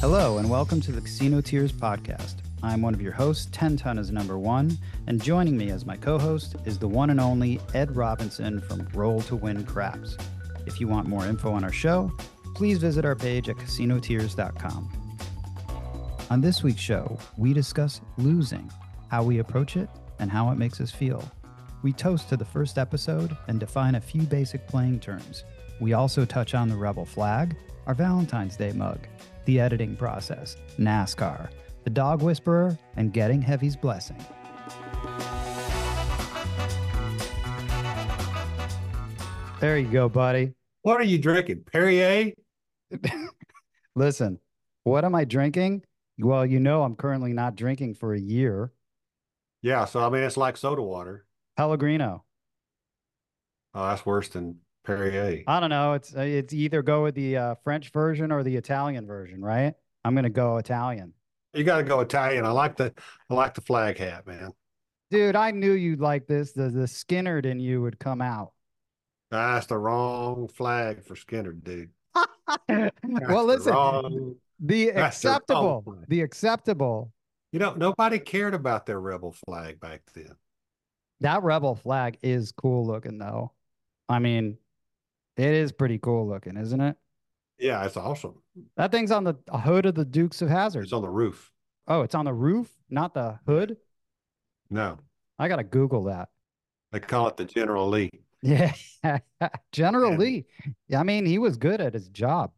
Hello, and welcome to the Casino Tears podcast. I'm one of your hosts, 10 Ton is number one, and joining me as my co host is the one and only Ed Robinson from Roll to Win Craps. If you want more info on our show, please visit our page at casinotears.com. On this week's show, we discuss losing, how we approach it, and how it makes us feel. We toast to the first episode and define a few basic playing terms. We also touch on the Rebel flag, our Valentine's Day mug, the editing process, NASCAR, the dog whisperer, and getting Heavy's blessing. There you go, buddy. What are you drinking? Perrier? Listen, what am I drinking? Well, you know, I'm currently not drinking for a year. Yeah, so I mean, it's like soda water. Pellegrino. Oh, that's worse than Perrier. I don't know. It's uh, it's either go with the uh, French version or the Italian version, right? I'm gonna go Italian. You got to go Italian. I like the I like the flag hat, man. Dude, I knew you'd like this. The the Skynyrd in you would come out. That's the wrong flag for Skinner, dude. well, the listen, the that's the acceptable, flag. the acceptable. You know, nobody cared about their rebel flag back then. That rebel flag is cool looking, though. I mean, it is pretty cool looking, isn't it? Yeah, it's awesome. That thing's on the hood of the Dukes of Hazzard. It's on the roof. Oh, it's on the roof, not the hood. No, I gotta Google that. they call it the General Lee. Yeah, General Lee. I mean, he was good at his job.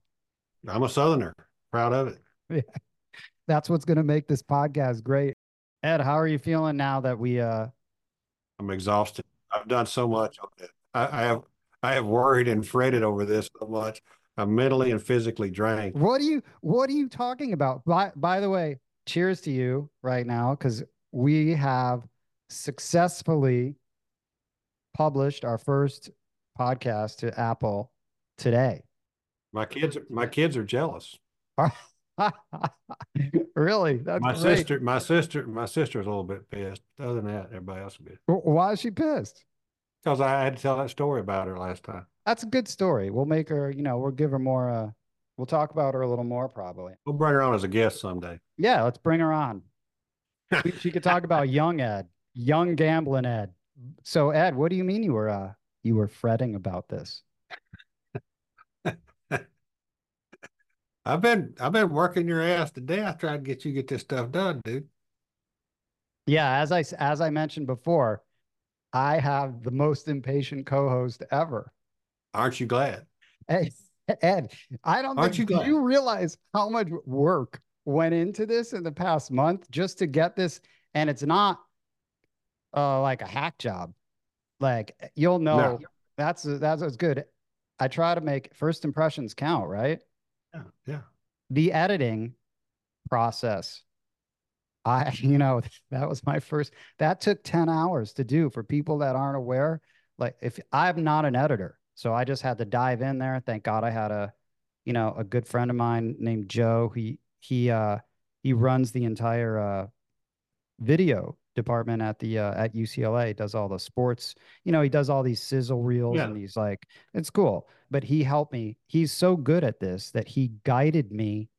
I'm a Southerner, proud of it. That's what's gonna make this podcast great. Ed, how are you feeling now that we uh I'm exhausted. I've done so much. I, I have I have worried and fretted over this so much. I'm mentally and physically drained. What are you what are you talking about? By by the way, cheers to you right now because we have successfully published our first podcast to Apple today. My kids, my kids are jealous. really? That's my great. sister, my sister, my sister's a little bit pissed. Other than that, everybody else is. Why is she pissed? Because I had to tell that story about her last time. That's a good story. We'll make her, you know, we'll give her more uh we'll talk about her a little more probably. We'll bring her on as a guest someday. Yeah, let's bring her on. She- could talk about young Ed, young gambling Ed. So Ed, what do you mean you were uh you were fretting about this? I've been, I've been working your ass to death trying to get you to get this stuff done, dude. Yeah, as I as I mentioned before, I have the most impatient co-host ever. Aren't you glad? Ed, Ed, I don't Aren't think you glad? you realize how much work went into this in the past month just to get this, and it's not uh like a hack job. Like you'll know that's that's what's good. I try to make first impressions count, right? Yeah, yeah. The editing process. I, you know, that was my first, that took 10 hours to do for people that aren't aware. Like, if I'm not an editor, so I just had to dive in there. Thank God I had a, you know, a good friend of mine named Joe. He, he, uh, he runs the entire, uh, video department at the, uh, at UCLA, does all the sports, you know, he does all these sizzle reels Yeah. and he's like, it's cool. But he helped me. He's so good at this that he guided me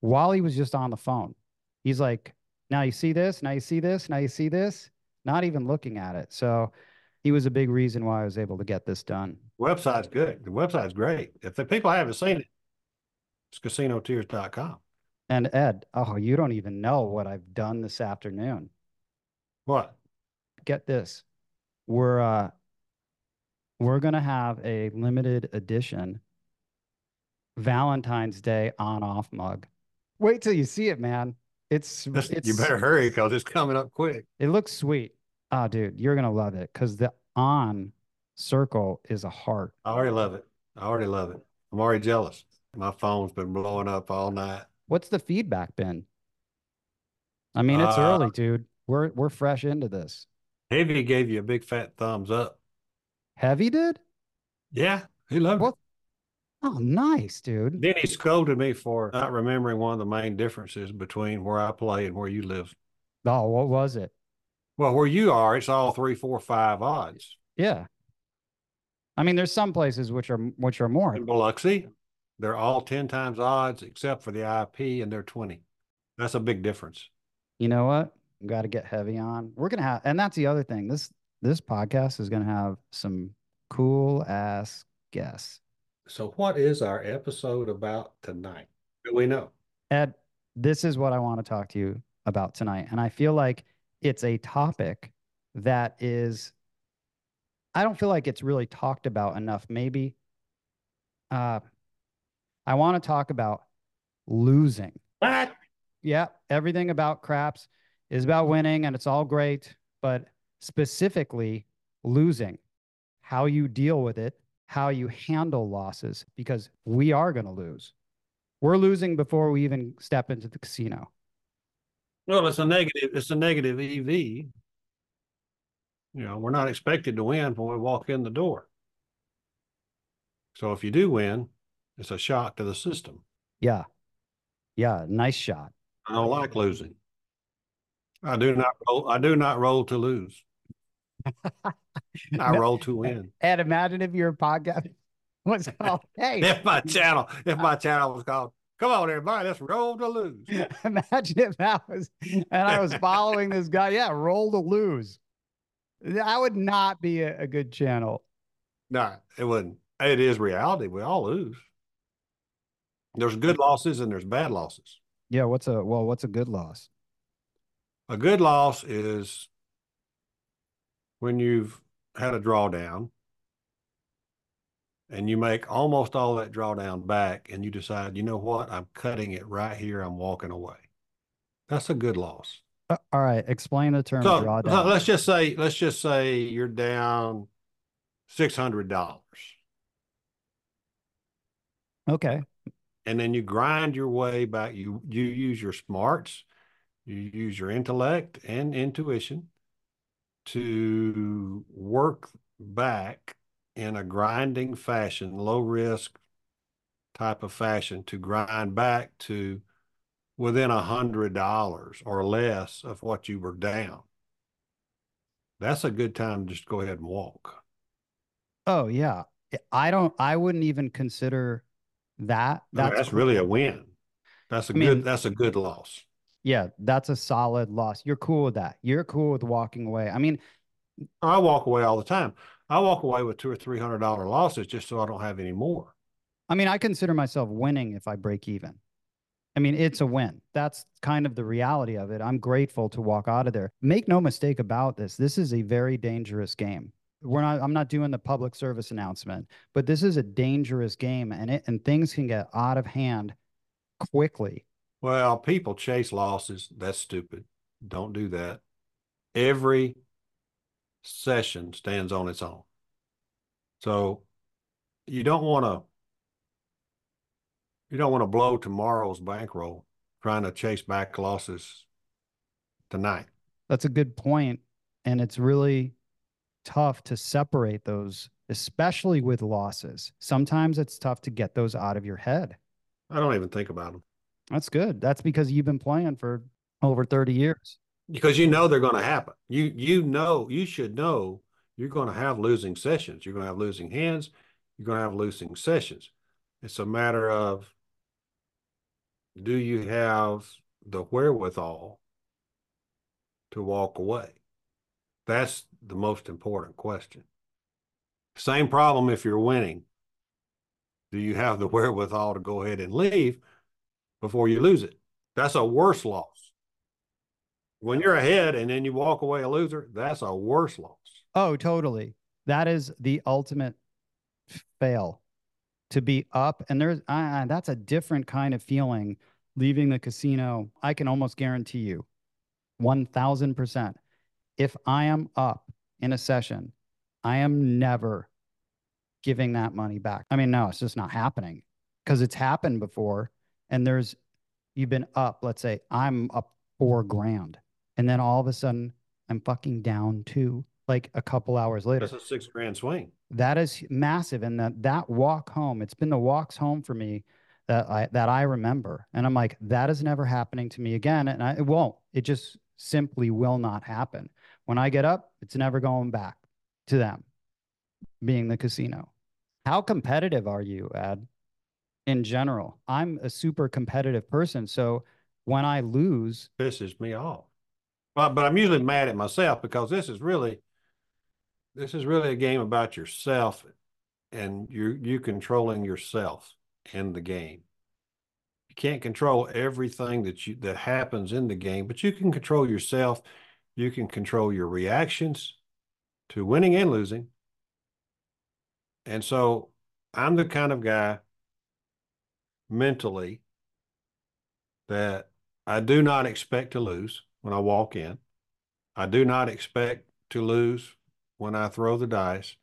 while he was just on the phone. He's like, now you see this, now you see this, now you see this, not even looking at it. So he was a big reason why I was able to get this done. Website's good. The website's great. If the people haven't seen it, it's casinotears.com. And Ed, oh, you don't even know what I've done this afternoon. What? Get this. We're uh we're gonna have a limited edition Valentine's Day on off mug. Wait till you see it, man. It's it's you better hurry because it's coming up quick. It looks sweet. Oh, dude, you're gonna love it because the on circle is a heart. I already love it. I already love it. I'm already jealous. My phone's been blowing up all night. What's the feedback been? I mean, it's Uh, early, dude. We're we're fresh into this. Heavy gave you a big fat thumbs up. Heavy did? Yeah, he loved What? it. Oh, nice, dude. Then he scolded me for not remembering one of the main differences between where I play and where you live. Oh, what was it? Well, where you are, it's all three, four, five odds. Yeah. I mean, there's some places which are which are more. In Biloxi, They're all 10 times odds except for the IP and they're 20. That's a big difference. You know what? Got to get heavy on. We're going to have, and that's the other thing. This, this podcast is going to have some cool ass guests. So, what is our episode about tonight? Do we know? Ed, this is what I want to talk to you about tonight. And I feel like it's a topic that is, I don't feel like it's really talked about enough. Maybe uh, I want to talk about losing. What? Yeah, everything about craps is about winning and it's all great, but specifically losing, how you deal with it, how you handle losses, because we are going to lose. We're losing before we even step into the casino. Well, it's a negative, it's a negative EV. You know, we're not expected to win when we walk in the door. So if you do win, it's a shock to the system. Yeah. Yeah. Nice shot. I don't like losing. I do not roll. I do not roll to lose. I roll to win. And imagine if your podcast was called, hey, If my channel, if my channel was called, come on, everybody, let's roll to lose. imagine if that was, and I was following this guy. Yeah. Roll to lose. That would not be a, a good channel. No, it wouldn't. It is reality. We all lose. There's good losses and there's bad losses. Yeah. What's a, well, what's a good loss? A good loss is when you've had a drawdown and you make almost all that drawdown back and you decide, you know what, I'm cutting it right here, I'm walking away. That's a good loss. Uh, all right. Explain the term So, drawdown. let's just say, let's just say you're down six hundred dollars. okay. and then you grind your way back you you use your smarts you use your intellect and intuition to work back in a grinding fashion low risk type of fashion to grind back to within a hundred dollars or less of what you were down. That's a good time to just go ahead and walk. Oh, yeah. I don't, I wouldn't even consider that. I mean, that's really a win. That's a I mean- good that's a good loss Yeah, that's a solid loss. You're cool with that. You're cool with walking away. I mean, I walk away all the time. I walk away with two or three hundred dollar losses just so I don't have any more. I mean, I consider myself winning if I break even. I mean, it's a win. That's kind of the reality of it. I'm grateful to walk out of there. Make no mistake about this. This is a very dangerous game. We're not I'm not doing the public service announcement, but this is a dangerous game and it and things can get out of hand quickly. Well, people chase losses. That's stupid. Don't do that. Every session stands on its own. So you don't want to you don't want to blow tomorrow's bankroll trying to chase back losses tonight. That's a good point, and it's really tough to separate those, especially with losses. Sometimes it's tough to get those out of your head. I don't even think about them That's good. That's because you've been playing for over 30 years. because you know they're going to happen. You you know you should know you're going to have losing sessions. You're going to have losing hands. You're going to have losing sessions. It's a matter of do you have the wherewithal to walk away? That's the most important question. Same problem if you're winning. Do you have the wherewithal to go ahead and leave before you lose it? That's a worse loss. When you're ahead and then you walk away a loser, that's a worse loss. Oh, totally. That is the ultimate fail to be up. And there's, uh, that's a different kind of feeling leaving the casino. I can almost guarantee you 1000%. If I am up in a session, I am never giving that money back. I mean, no, it's just not happening because it's happened before. And there's, you've been up, let's say I'm up four grand. And then all of a sudden I'm fucking down two, like a couple hours later. That's a six grand swing. That is massive. And that, that walk home, it's been the walks home for me that I, that I remember. And I'm like, that is never happening to me again. And I, it won't, it just simply will not happen. When I get up, it's never going back to them being the casino. How competitive are you, Ed? In general. I'm a super competitive person. So when I lose, pisses me off. But but I'm usually mad at myself because this is really this is really a game about yourself and you you controlling yourself in the game. You can't control everything that you that happens in the game, but you can control yourself. You can control your reactions to winning and losing. And so I'm the kind of guy mentally that I do not expect to lose when I walk in. I do not expect to lose when I throw the dice.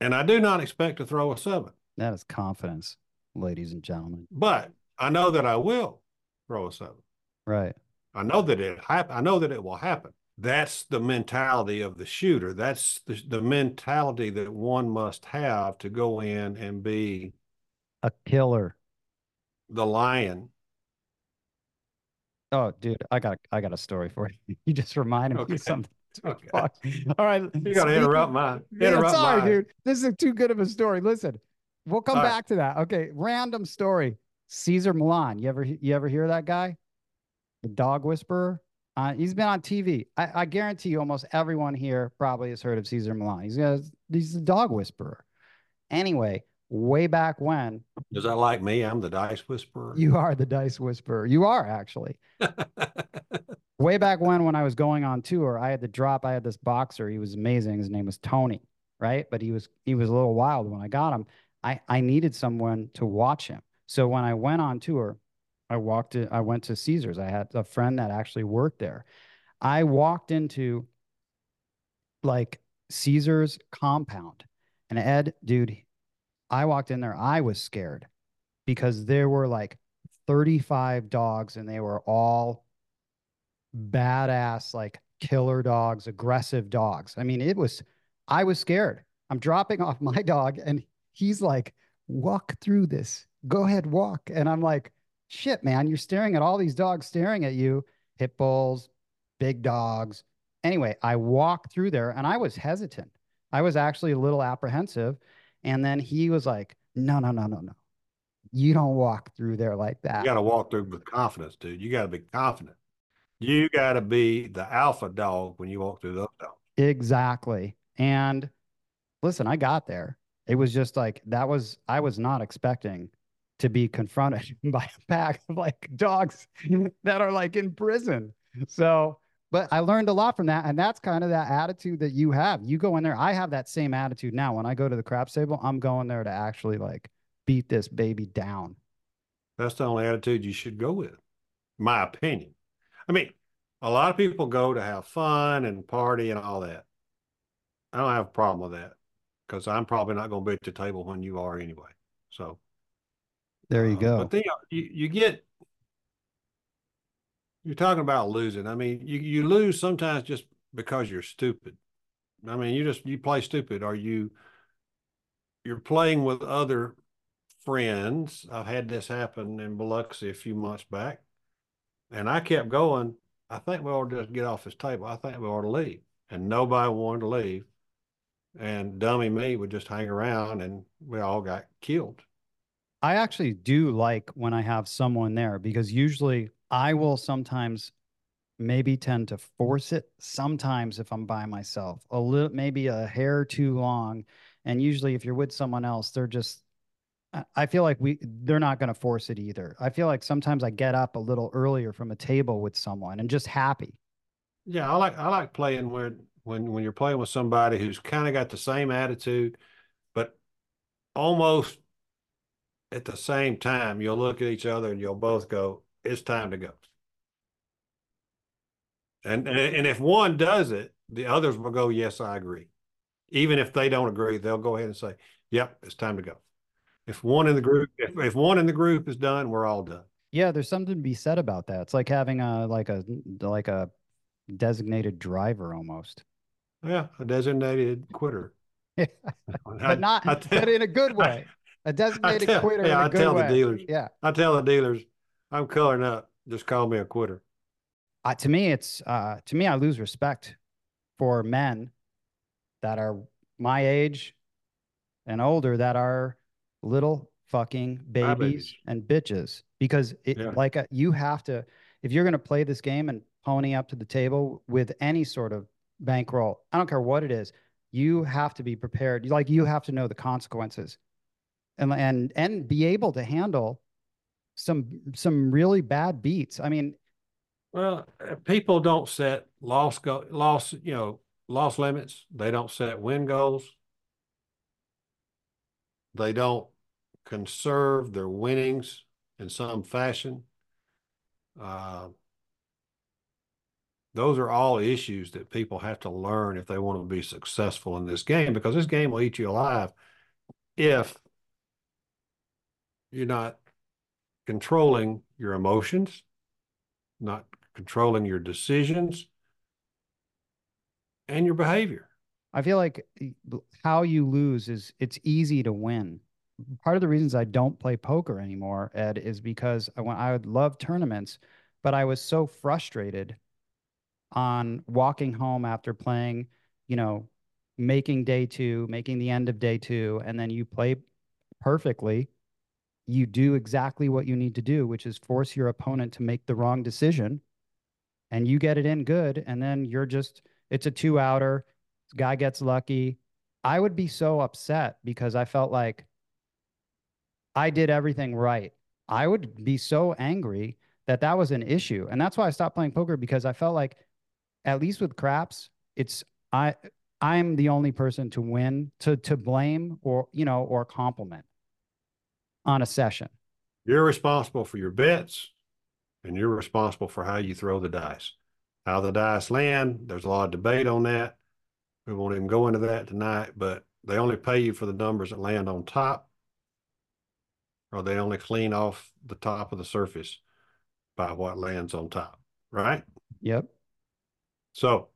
And I do not expect to throw a seven. That is confidence, ladies and gentlemen. But I know that I will throw a seven. Right. I know that it happen. I know that it will happen. That's the mentality of the shooter. That's the, the mentality that one must have to go in and be a killer. The lion. Oh, dude, I got I got a story for you. You just reminded okay. me of something. Okay. All right. You got to interrupt my. Interrupt yeah, sorry, mine. dude. This is too good of a story. Listen, we'll come All back right. to that. Okay. Random story. Cesar Millan. You ever you ever hear that guy? The dog whisperer. Uh, he's been on TV. I, I, guarantee you, almost everyone here probably has heard of Cesar Millan. He's he's a dog whisperer. Anyway, way back when. Is that like me? I'm the dice whisperer. You are the dice whisperer. You are actually. way back when, when I was going on tour, I had to drop. I had this boxer. He was amazing. His name was Tony, right? But he was he was a little wild when I got him. I I needed someone to watch him. So when I went on tour, I walked to I went to Caesars. I had a friend that actually worked there. I walked into like Cesar's compound, and Ed, dude, I walked in there, I was scared because there were like 35 dogs and they were all badass, like killer dogs, aggressive dogs. I mean, it was, I was scared. I'm dropping off my dog and he's like, walk through this. Go ahead, walk. And I'm like, shit, man, you're staring at all these dogs staring at you, pit bulls, big dogs. Anyway, I walked through there and I was hesitant. I was actually a little apprehensive. And then he was like, no, no, no, no, no. You don't walk through there like that. You got to walk through with confidence, dude. You got to be confident. You got to be the alpha dog when you walk through those dogs. Exactly. And listen, I got there. It was just like that was I was not expecting to be confronted by a pack of like dogs that are like in prison. So but I learned a lot from that. And that's kind of that attitude that you have. You go in there. I have that same attitude now. When I go to the crap table, I'm going there to actually like beat this baby down. That's the only attitude you should go with, my opinion. I mean, a lot of people go to have fun and party and all that. I don't have a problem with that because I'm probably not going to be at the table when you are anyway. So there you uh, go. But then you, you get you're talking about losing. I mean, you, you lose sometimes just because you're stupid. I mean, you just you play stupid Are you you're playing with other friends. I've had this happen in Biloxi a few months back. And I kept going. I think we ought to just get off this table. I think we ought to leave. And nobody wanted to leave. And dummy me would just hang around and we all got killed. I actually do like when I have someone there because usually I will sometimes maybe tend to force it sometimes if I'm by myself, a little maybe a hair too long. And usually if you're with someone else, they're just I feel like we they're not going to force it either. I feel like sometimes I get up a little earlier from a table with someone and just happy. Yeah, I like I like playing where when when you're playing with somebody who's kind of got the same attitude, but almost at the same time, you'll look at each other and you'll both go, it's time to go. And, and if one does it, the others will go, yes, I agree. Even if they don't agree, they'll go ahead and say, yep, it's time to go. If one in the group, if, if one in the group is done, we're all done. Yeah, there's something to be said about that. It's like having a like a like a designated driver almost. Yeah, a designated quitter. but not I, I tell, but in a good way. A designated tell, quitter. Yeah, I tell way. the dealers. Yeah, I tell the dealers, I'm coloring up. Just call me a quitter. Uh, to me, it's uh, to me, I lose respect for men that are my age and older that are little fucking babies, babies. and bitches because it Yeah. like uh, you have to if you're going to play this game and pony up to the table with any sort of bankroll, I don't care what it is, you have to be prepared. Like you have to know the consequences and and and be able to handle some some really bad beats. I mean, Well, people don't set loss go loss, you know, loss limits. They don't set win goals. They don't conserve their winnings in some fashion. Uh, those are all issues that people have to learn if they want to be successful in this game because this game will eat you alive if you're not controlling your emotions, not controlling your decisions, and your behavior. I feel like how you lose is it's easy to win. Part of the reasons I don't play poker anymore, Ed, is because I, I would love tournaments, but I was so frustrated on walking home after playing, you know, making day two, making the end of day two, and then you play perfectly. You do exactly what you need to do, which is force your opponent to make the wrong decision, and you get it in good, and then you're just it's a two outer. Guy gets lucky. I would be so upset because I felt like I did everything right. I would be so angry that that was an issue. And that's why I stopped playing poker because I felt like at least with craps, it's I I'm the only person to win, to to blame or you know, or compliment on a session. You're responsible for your bets and you're responsible for how you throw the dice. How the dice land, there's a lot of debate on that. We won't even go into that tonight, but they only pay you for the numbers that land on top, or they only clean off the top of the surface by what lands on top, right? Yep. So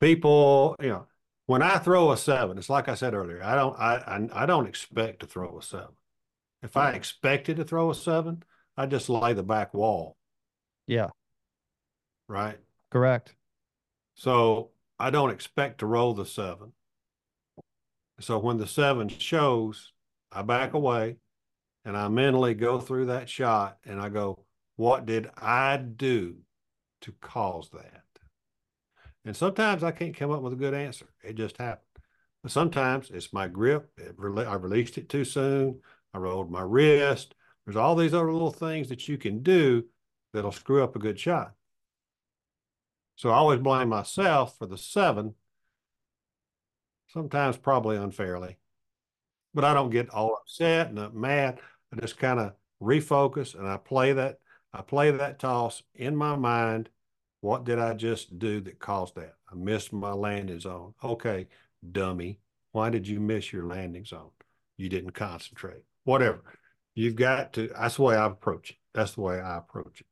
people, you know, when I throw a seven, it's like I said earlier, I don't I I, I don't expect to throw a seven. If I expected to throw a seven, I just lay the back wall, Yeah. right? Correct. So I don't expect to roll the seven. So when the seven shows, I back away and I mentally go through that shot and I go, what did I do to cause that? And sometimes I can't come up with a good answer. It just happened. But sometimes it's my grip. It I released it too soon. I rolled my wrist. There's all these other little things that you can do that'll screw up a good shot. So I always blame myself for the seven, sometimes probably unfairly. But I don't get all upset and mad. I just kind of refocus and I play that I play that toss in my mind. What did I just do that caused that? I missed my landing zone. Okay, dummy. Why did you miss your landing zone? You didn't concentrate. Whatever. You've got to that's the way I approach it. That's the way I approach it.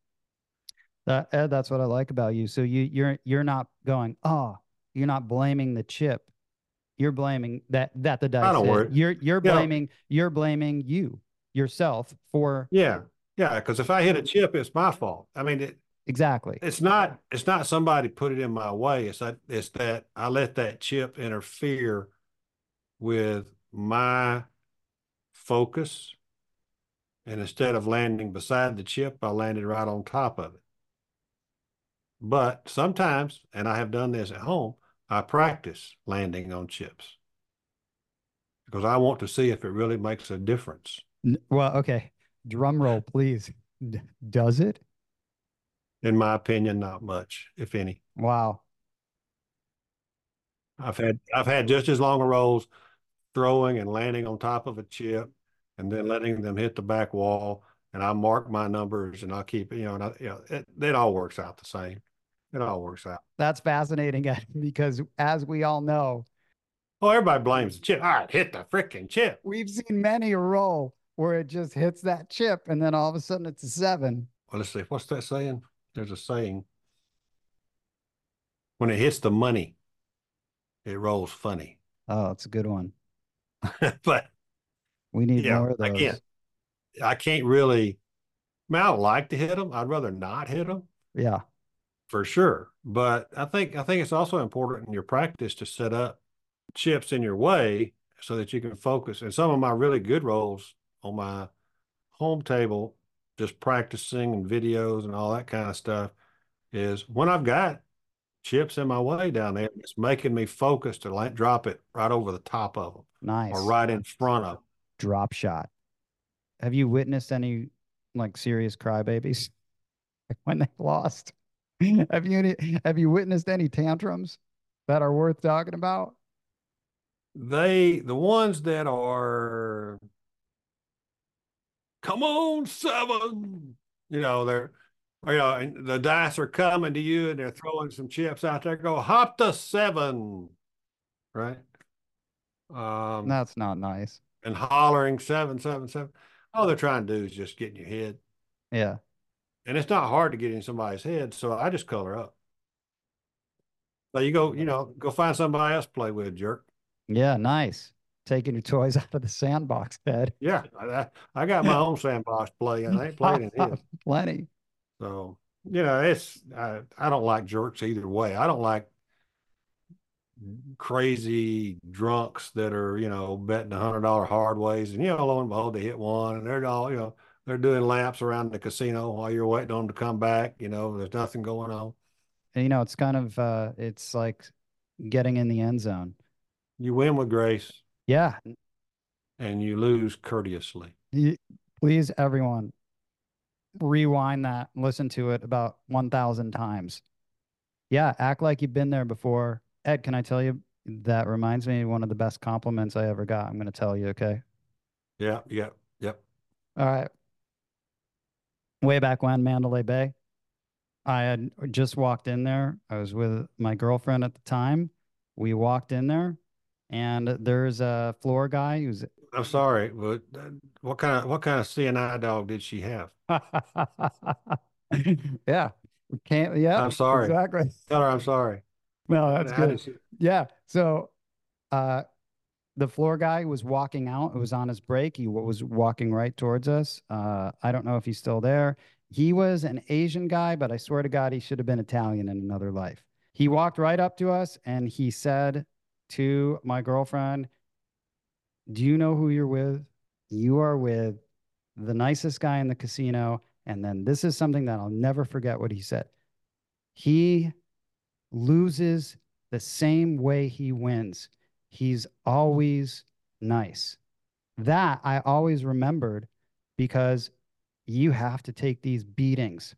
That Ed, that's what I like about you. So you you're you're not going, oh, you're not blaming the chip. You're blaming that that the dice. I don't worry. You're you're blaming you're blaming you yourself for Yeah. Yeah. Because if I hit a chip, it's my fault. I mean, it, exactly. it's not it's not somebody put it in my way. It's that it's that I let that chip interfere with my focus. And instead of landing beside the chip, I landed right on top of it. But sometimes, and I have done this at home, I practice landing on chips because I want to see if it really makes a difference. Well, okay. Drum roll, please. Does it? In my opinion, not much, if any. Wow. I've had I've had just as long a rolls throwing and landing on top of a chip and then letting them hit the back wall and I mark my numbers and I keep you know and I, you know it, it all works out the same. It all works out. That's fascinating because as we all know, Oh, everybody blames the chip. Ah, all right, hit the freaking chip. we've seen many a roll where it just hits that chip and then all of a sudden it's a seven. Well, let's see. What's that saying? There's a saying. When it hits the money, it rolls funny. Oh, it's a good one. but We need Yeah, more of those. again. I can't really. I mean, I would like to hit them. I'd rather not hit them. Yeah. for sure. But I think I think it's also important in your practice to set up chips in your way so that you can focus. And some of my really good rolls on my home table, just practicing and videos and all that kind of stuff, is when I've got chips in my way down there, it's making me focus to like drop it right over the top of them Nice. or right in front of them. Drop shot. Have you witnessed any like serious crybabies when they lost? have you any, have you witnessed any tantrums that are worth talking about? They, the ones that are, come on, seven, you know, they're, you know, and the dice are coming to you and they're throwing some chips out there. Go hop to seven, right? Um, That's not nice. and hollering seven, seven, seven. All they're trying to do is just get in your head. Yeah. And it's not hard to get in somebody's head. So I just color up. So you go, you know, go find somebody else to play with, jerk. Yeah. Nice. Taking your toys out of the sandbox, Ted. Yeah. I, I got my own sandbox play and I ain't playing in his. Plenty. So, you know, it's, I, I don't like jerks either way. I don't like crazy drunks that are, you know, betting a hundred dollar hard ways and, you know, lo and behold, they hit one and they're all, you know, they're doing laps around the casino while you're waiting on them to come back. You know, there's nothing going on. And, you know, it's kind of uh it's like getting in the end zone. You win with grace Yeah. and you lose courteously. You, please, everyone, rewind that, listen to it about 1,000 times. Yeah, act like you've been there before. Ed, can I tell you that reminds me of one of the best compliments I ever got? I'm going to tell you, okay? Yeah. Yeah. Yep. All right. Way back when, Mandalay Bay, I had just walked in there. I was with my girlfriend at the time. We walked in there, and there's a floor guy who's I'm sorry, but uh, what kind of what kind of CNI dog did she have? yeah. We can't, yeah. I'm sorry. Exactly. Tell her I'm sorry. No, that's How good. she- Yeah. So, uh, the floor guy was walking out. It was on his break. He was walking right towards us. Uh, I don't know if he's still there. He was an Asian guy, but I swear to God, he should have been Italian in another life. He walked right up to us and he said to my girlfriend, Do you know who you're with? You are with the nicest guy in the casino. And then this is something that I'll never forget what he said. He loses the same way he wins. He's always nice. That I always remembered because you have to take these beatings.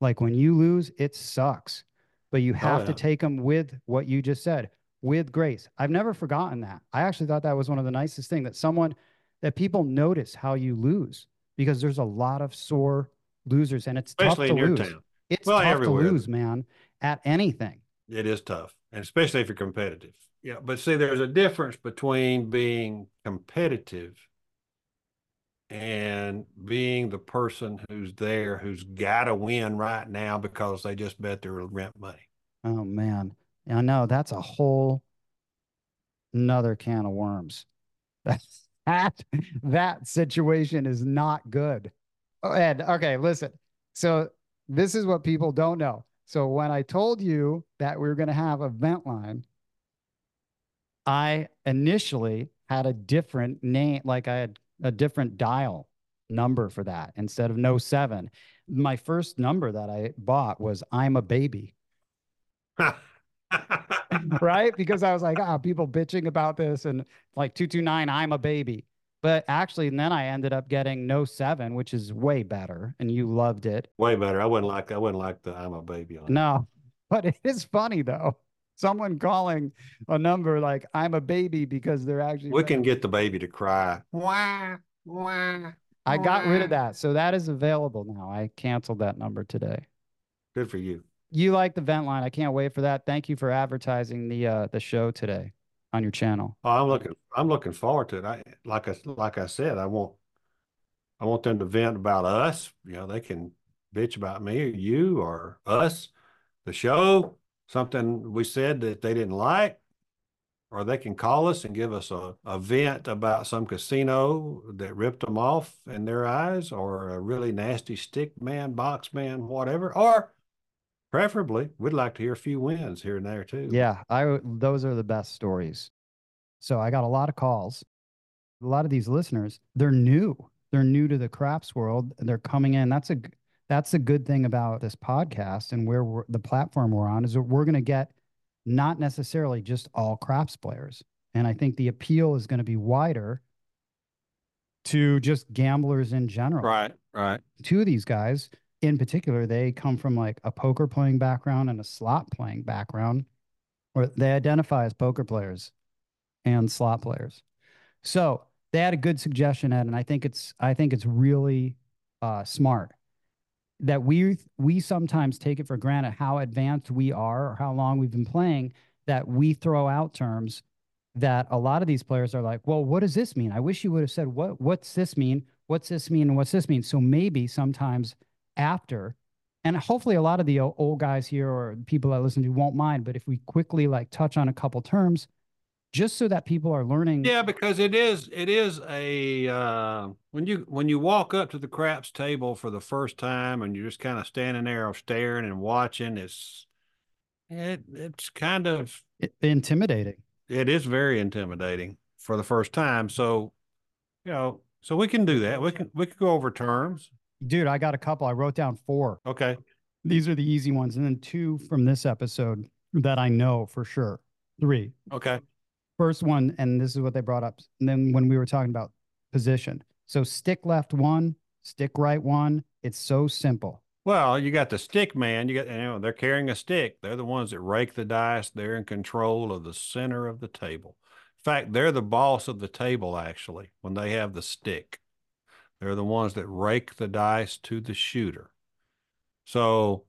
Like when you lose, it sucks, but you oh, have to yeah. take them with what you just said, with grace. I've never forgotten that. I actually thought that was one of the nicest things that someone that people notice how you lose because there's a lot of sore losers and it's Especially tough in to your lose. town. It's Well, tough everywhere. to lose, man, at anything. It is tough, and especially if you're competitive. Yeah, but see, there's a difference between being competitive and being the person who's there who's got to win right now because they just bet their rent money. Oh man. I know that's a whole another can of worms. That that situation is not good. Oh, Ed, okay, listen. So this is what people don't know. So when I told you that we were going to have a vent line, I initially had a different name, like I had a different dial number for that instead of no seven. My first number that I bought was I'm a baby right? Because I was like, ah, people bitching about this and like 229, I'm a baby. But actually, and then I ended up getting no seven, which is way better. And you loved it. Way better. I wouldn't like. I wouldn't like the I'm a baby on. No, but it is funny though. Someone calling a number like I'm a baby because they're actually. We can get the baby to cry. Wah, wah. I got rid of that. So that is available now. I canceled that number today. Good for you. You like the vent line. I can't wait for that. Thank you for advertising the uh the show today on your channel. Oh, I'm looking. I'm looking forward to it. I like I like I said. I want. I want them to vent about us. You know, they can bitch about me or you or us, the show, something we said that they didn't like, or they can call us and give us a, a vent about some casino that ripped them off in their eyes, or a really nasty stick man, box man, whatever, or preferably, we'd like to hear a few wins here and there too. Yeah, i those are the best stories. So I got a lot of calls. A lot of these listeners, they're new. They're new to the craps world. They're coming in. That's a that's the good thing about this podcast and where we're, the platform we're on is that we're going to get not necessarily just all craps players. And I think the appeal is going to be wider to just gamblers in general. Right, right. Two of these guys in particular, they come from like a poker playing background and a slot playing background, or they identify as poker players and slot players. So they had a good suggestion, Ed, and I think it's I think it's really uh, smart that we we sometimes take it for granted how advanced we are or how long we've been playing that we throw out terms that a lot of these players are like, well, what does this mean? I wish you would have said what what's this mean? What's this mean? And what's this mean? So maybe sometimes after, and hopefully a lot of the old guys here or people that listen to won't mind, but if we quickly like touch on a couple terms, just so that people are learning. Yeah, because it is it is a uh, when you when you walk up to the craps table for the first time and you're just kind of standing there staring and watching. It's it it's kind of intimidating. It is very intimidating for the first time. So, you know, so we can do that. We can we can go over terms. Dude, I got a couple. I wrote down four. Okay. These are the easy ones, and then two from this episode that I know for sure. Three. Okay. First one, and this is what they brought up. And then when we were talking about position. So stick left one, stick right one. It's so simple. Well, you got the stick man. You got you know they're carrying a stick. They're the ones that rake the dice. They're in control of the center of the table. In fact, they're the boss of the table actually when they have the stick. They're the ones that rake the dice to the shooter. So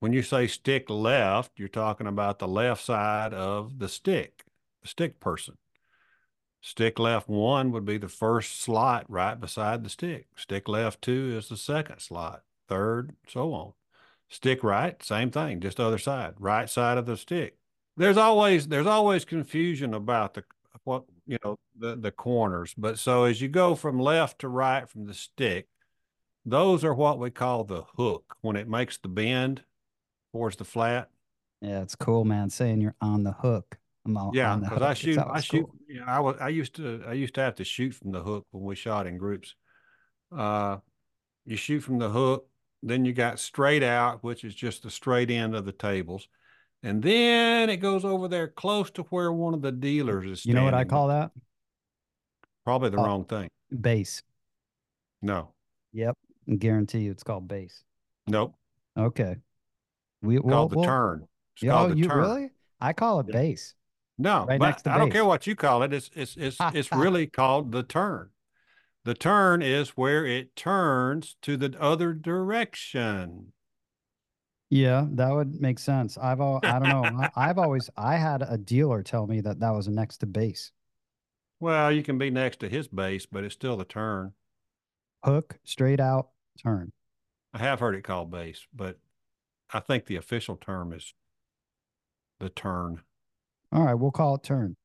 when you say stick left, you're talking about the left side of the stick, the stick person. Stick left one would be the first slot right beside the stick. Stick left two is the second slot, third, so on. Stick right, same thing, just other side, right side of the stick. There's always there's always confusion about the what you know the the corners, but so as you go from left to right from the stick, those are what we call the hook when it makes the bend towards the flat. Yeah, it's cool, man. Saying you're on the hook. All, yeah, because I shoot, I shoot. Cool. You know, I was, I used to, I used to have to shoot from the hook when we shot in groups. Uh, you shoot from the hook, then you got straight out, which is just the straight end of the tables, and then it goes over there close to where one of the dealers is. You know what I call that? Probably the uh, wrong thing. Base. No. Yep, I guarantee you, it's called base. Nope. Okay. We well, called the we'll, turn. It's oh, you turn. really? I call it base. No, right but I don't care what you call it. It's it's it's it's really called the turn. The turn is where it turns to the other direction. Yeah, that would make sense. I've all I don't know. I, have always I had a dealer tell me that that was next to base. Well, you can be next to his base, but it's still the turn. Hook straight out turn. I have heard it called base, but I think the official term is the turn. All right, we'll call it turn.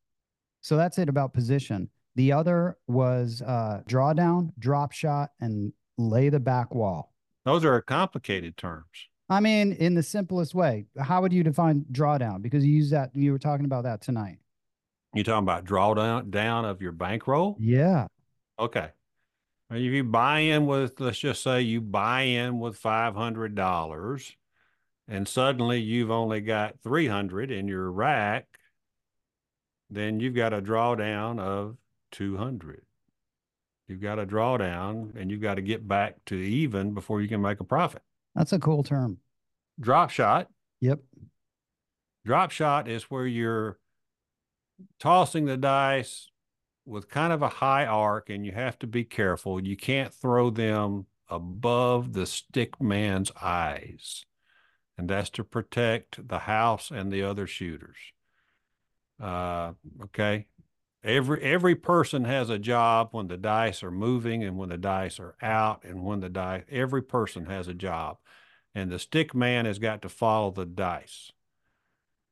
So that's it about position. The other was uh, drawdown, drop shot, and lay the back wall. Those are complicated terms. I mean, in the simplest way, how would you define drawdown? Because you use that, you were talking about that tonight. You talking about drawdown down of your bankroll? Yeah. Okay. If you buy in with, let's just say you buy in with five hundred dollars, and suddenly you've only got three hundred in your rack, then you've got a drawdown of 200. You've got a drawdown and you've got to get back to even before you can make a profit. That's a cool term. Drop shot. Yep. Drop shot is where you're tossing the dice with kind of a high arc and you have to be careful. You can't throw them above the stick man's eyes. And that's to protect the house and the other shooters. Uh, okay. Every every person has a job when the dice are moving and when the dice are out and when the dice every person has a job. And the stick man has got to follow the dice.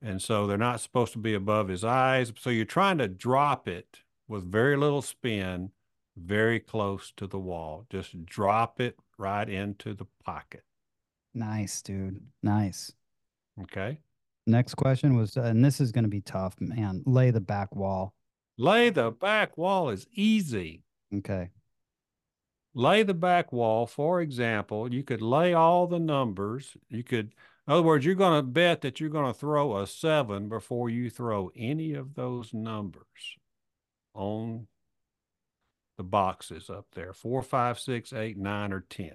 And so they're not supposed to be above his eyes. So you're trying to drop it with very little spin, very close to the wall. Just drop it right into the pocket. Nice, dude. Nice. Okay. Next question was, and this is going to be tough, man. Lay the back wall. Lay the back wall is easy. Okay. Lay the back wall, for example, you could lay all the numbers. You could, in other words, you're going to bet that you're going to throw a seven before you throw any of those numbers on the boxes up there four, five, six, eight, nine, or 10.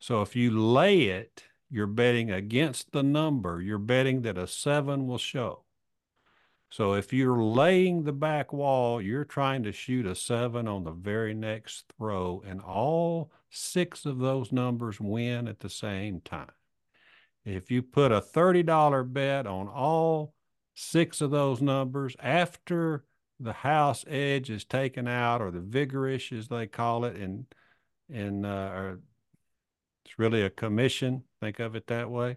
So if you lay it, you're betting against the number. You're betting that a seven will show. So if you're laying the back wall, you're trying to shoot a seven on the very next throw, and all six of those numbers win at the same time. If you put a $30 bet on all six of those numbers after the house edge is taken out, or the vigorish, as they call it, and and uh, it's really a commission. Think of it that way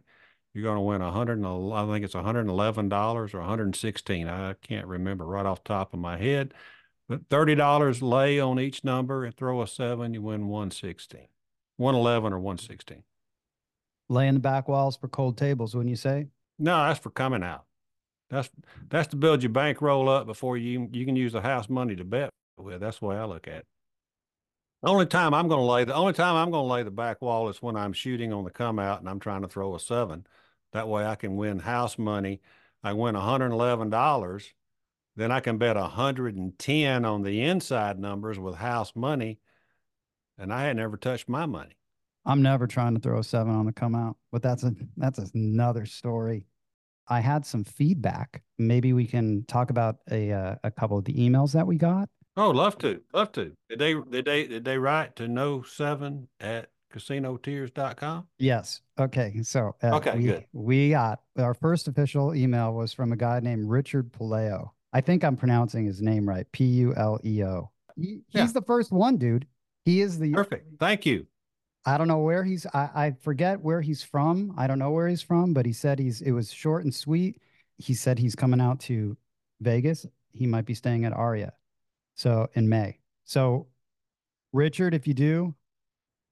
you're going to win a hundred and I think it's one hundred and eleven dollars or one hundred and sixteen. I can't remember right off top of my head, but thirty dollars lay on each number and throw a seven, you win one sixteen, one eleven or one sixteen. Laying the back walls for cold tables, wouldn't you say? No, that's for coming out. That's that's to build your bankroll up before you you can use the house money to bet with. That's the way I look at it. The only time I'm going to lay the only time I'm going to lay the back wall is when I'm shooting on the come out and I'm trying to throw a seven. That way I can win house money. I win $111. Then I can bet 110 on the inside numbers with house money. And I had never touched my money. I'm never trying to throw a seven on the come out, but that's a that's another story. I had some feedback. Maybe we can talk about a uh, a couple of the emails that we got. Oh, love to, love to. Did they did they did they write to no seven at casinotears.com? Yes. Okay. So uh, okay, we, good. We got our first official email was from a guy named Richard Puleo. I think I'm pronouncing his name right. P U L E O. He, he's yeah. the first one, dude. He is the perfect. Thank you. I don't know where he's. I, I forget where he's from. I don't know where he's from, but he said he's. It was short and sweet. He said he's coming out to Vegas. He might be staying at Aria. So in May. So Richard, if you do,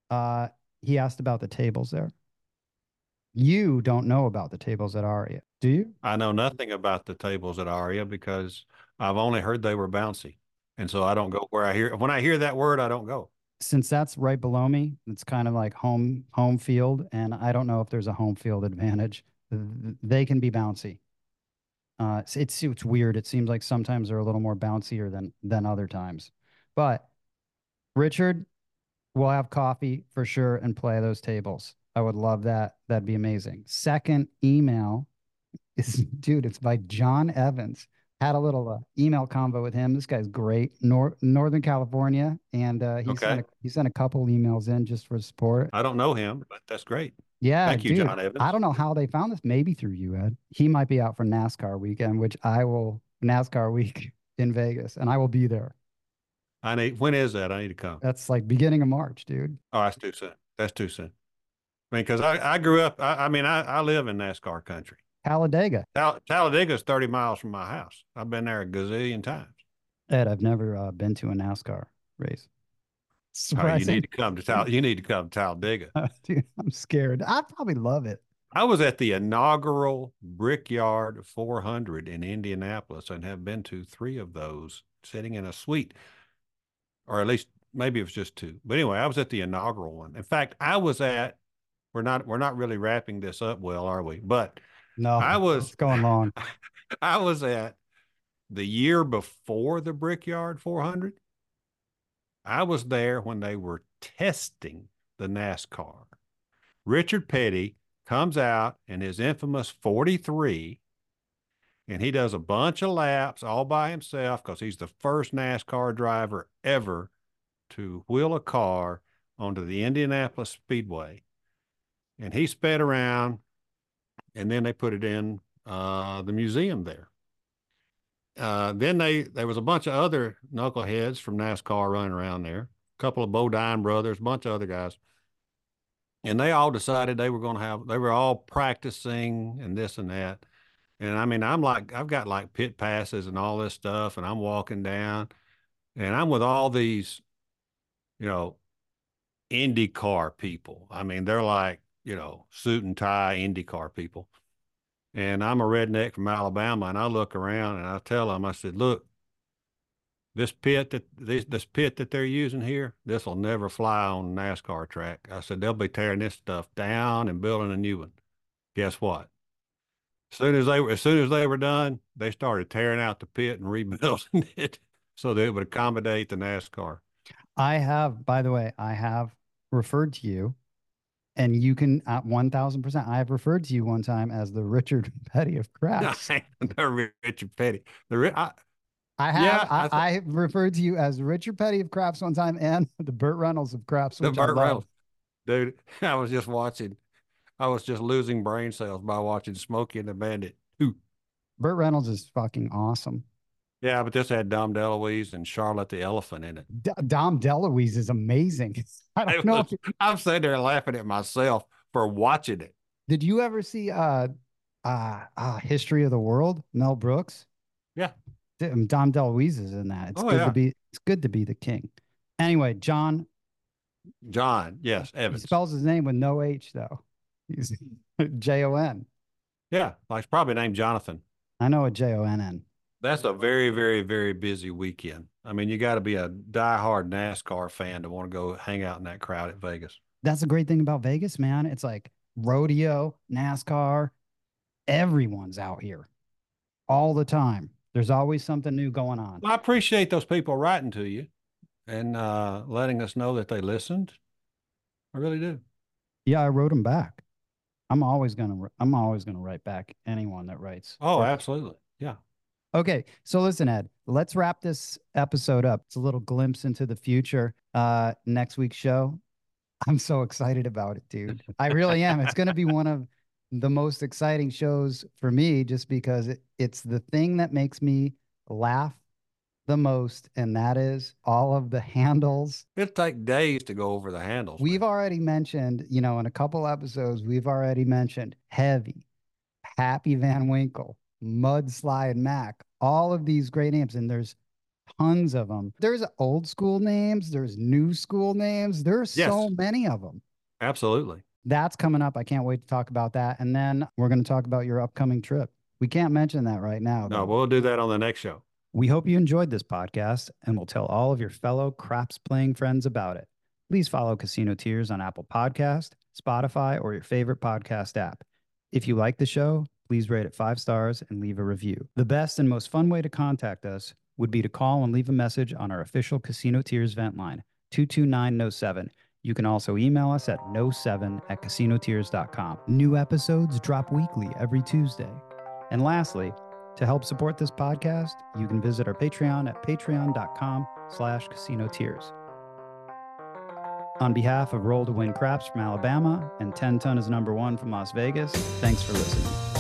uh, he asked about the tables there. You don't know about the tables at Aria, do you? I know nothing about the tables at Aria because I've only heard they were bouncy. And so I don't go where I hear when I hear that word, I don't go. Since that's right below me, it's kind of like home home field, and I don't know if there's a home field advantage. They can be bouncy. Uh, it's, it's it's weird. It seems like sometimes they're a little more bouncier than than other times. But Richard, we'll have coffee for sure and play those tables. I would love that. That'd be amazing. Second email is dude. It's by John Evans. Had a little uh, email convo with him. This guy's great. Nor- Northern California, and uh, he okay. sent a, he sent a couple emails in just for support. I don't know him, but that's great. Yeah. Thank you, dude, John Evans. I don't know how they found this. Maybe through you, Ed. He might be out for NASCAR weekend, which I will NASCAR week in Vegas, and I will be there. I need. When is that? I need to come. That's like beginning of March, dude. Oh, that's too soon. That's too soon. I mean, because I, I grew up. I, I mean, I, I live in NASCAR country. Talladega. Tal- Talladega is thirty miles from my house. I've been there a gazillion times. Ed, I've never uh, been to a NASCAR race. Oh, you need to come to Tal. You need to come to Talladega. Dude, I'm scared. I probably love it. I was at the inaugural Brickyard 400 in Indianapolis and have been to three of those, sitting in a suite, or at least maybe it was just two. But anyway, I was at the inaugural one. In fact, I was at. We're not. We're not really wrapping this up well, are we? But no, I was going long. I was at the year before the Brickyard 400 I was there when they were testing the NASCAR. Richard Petty comes out in his infamous 43 and he does a bunch of laps all by himself because he's the first NASCAR driver ever to wheel a car onto the Indianapolis Speedway. And he sped around and then they put it in uh, the museum there. Uh, then they there was a bunch of other knuckleheads from NASCAR running around there, a couple of Bodine brothers, a bunch of other guys, and they all decided they were going to have they were all practicing and this and that. And I mean, I'm like I've got like pit passes and all this stuff, and I'm walking down, and I'm with all these, you know, IndyCar people. I mean, they're like you know suit and tie IndyCar people and I'm a redneck from Alabama, and I look around and I tell them, I said, look, this pit that this this pit that they're using here, this will never fly on NASCAR track. I said they'll be tearing this stuff down and building a new one. Guess what? As soon as they were as soon as they were done, they started tearing out the pit and rebuilding it so that it would accommodate the NASCAR. I have, by the way, I have referred to you, and you can at one thousand percent. I have referred to you one time as the Richard Petty of craps. the Richard Petty. The I, I have. Yeah, I, I, I, referred to you as Richard Petty of craps one time, and the Burt Reynolds of craps. The Burt Reynolds, dude. I was just watching. I was just losing brain cells by watching Smokey and the Bandit. Ooh. Burt Reynolds is fucking awesome. Yeah, but this had Dom DeLuise and Charlotte the Elephant in it. D- Dom DeLuise is amazing. I don't know. Was, I'm sitting there laughing at myself for watching it. Did you ever see uh, uh, uh History of the World? Mel Brooks. Yeah. Um, Dom DeLuise is in that. It's oh, good yeah. to be. It's good to be the king. Anyway, John. John, yes, Evans. He spells his name with no H though. He's J O N. Yeah, like probably named Jonathan. I know a J O N N. That's a very, very, very busy weekend. I mean, you got to be a die-hard NASCAR fan to want to go hang out in that crowd at Vegas. That's the great thing about Vegas, man. It's like rodeo, NASCAR, everyone's out here all the time. There's always something new going on. Well, I appreciate those people writing to you and uh, letting us know that they listened. I really do. Yeah, I wrote them back. I'm always gonna. I'm always gonna write back anyone that writes. Oh, absolutely. Yeah. Okay, so listen, Ed, let's wrap this episode up. It's a little glimpse into the future. Uh, next week's show, I'm so excited about it, dude. I really am. It's going to be one of the most exciting shows for me just because it, it's the thing that makes me laugh the most, and that is all of the handles. It'll take days to go over the handles. We've man. already mentioned, you know, in a couple episodes, we've already mentioned Heavy, Happy Van Winkle, Mudslide Mac, all of these great names, and there's tons of them. There's old school names, there's new school names, there's yes. so many of them. Absolutely. That's coming up. I can't wait to talk about that. And then we're going to talk about your upcoming trip. We can't mention that right now. No, we'll do that on the next show. We hope you enjoyed this podcast and will tell all of your fellow craps playing friends about it. Please follow Casino Tears on Apple Podcast, Spotify, or your favorite podcast app. If you like the show, please rate it five stars and leave a review. The best and most fun way to contact us would be to call and leave a message on our official Casino Tears vent line, 22907. You can also email us at no7 at casinotears.com. New episodes drop weekly every Tuesday. And lastly, to help support this podcast, you can visit our Patreon at patreon.com slash casinotears. On behalf of Roll to Win Craps from Alabama and 10 Ton is number one from Las Vegas, thanks for listening.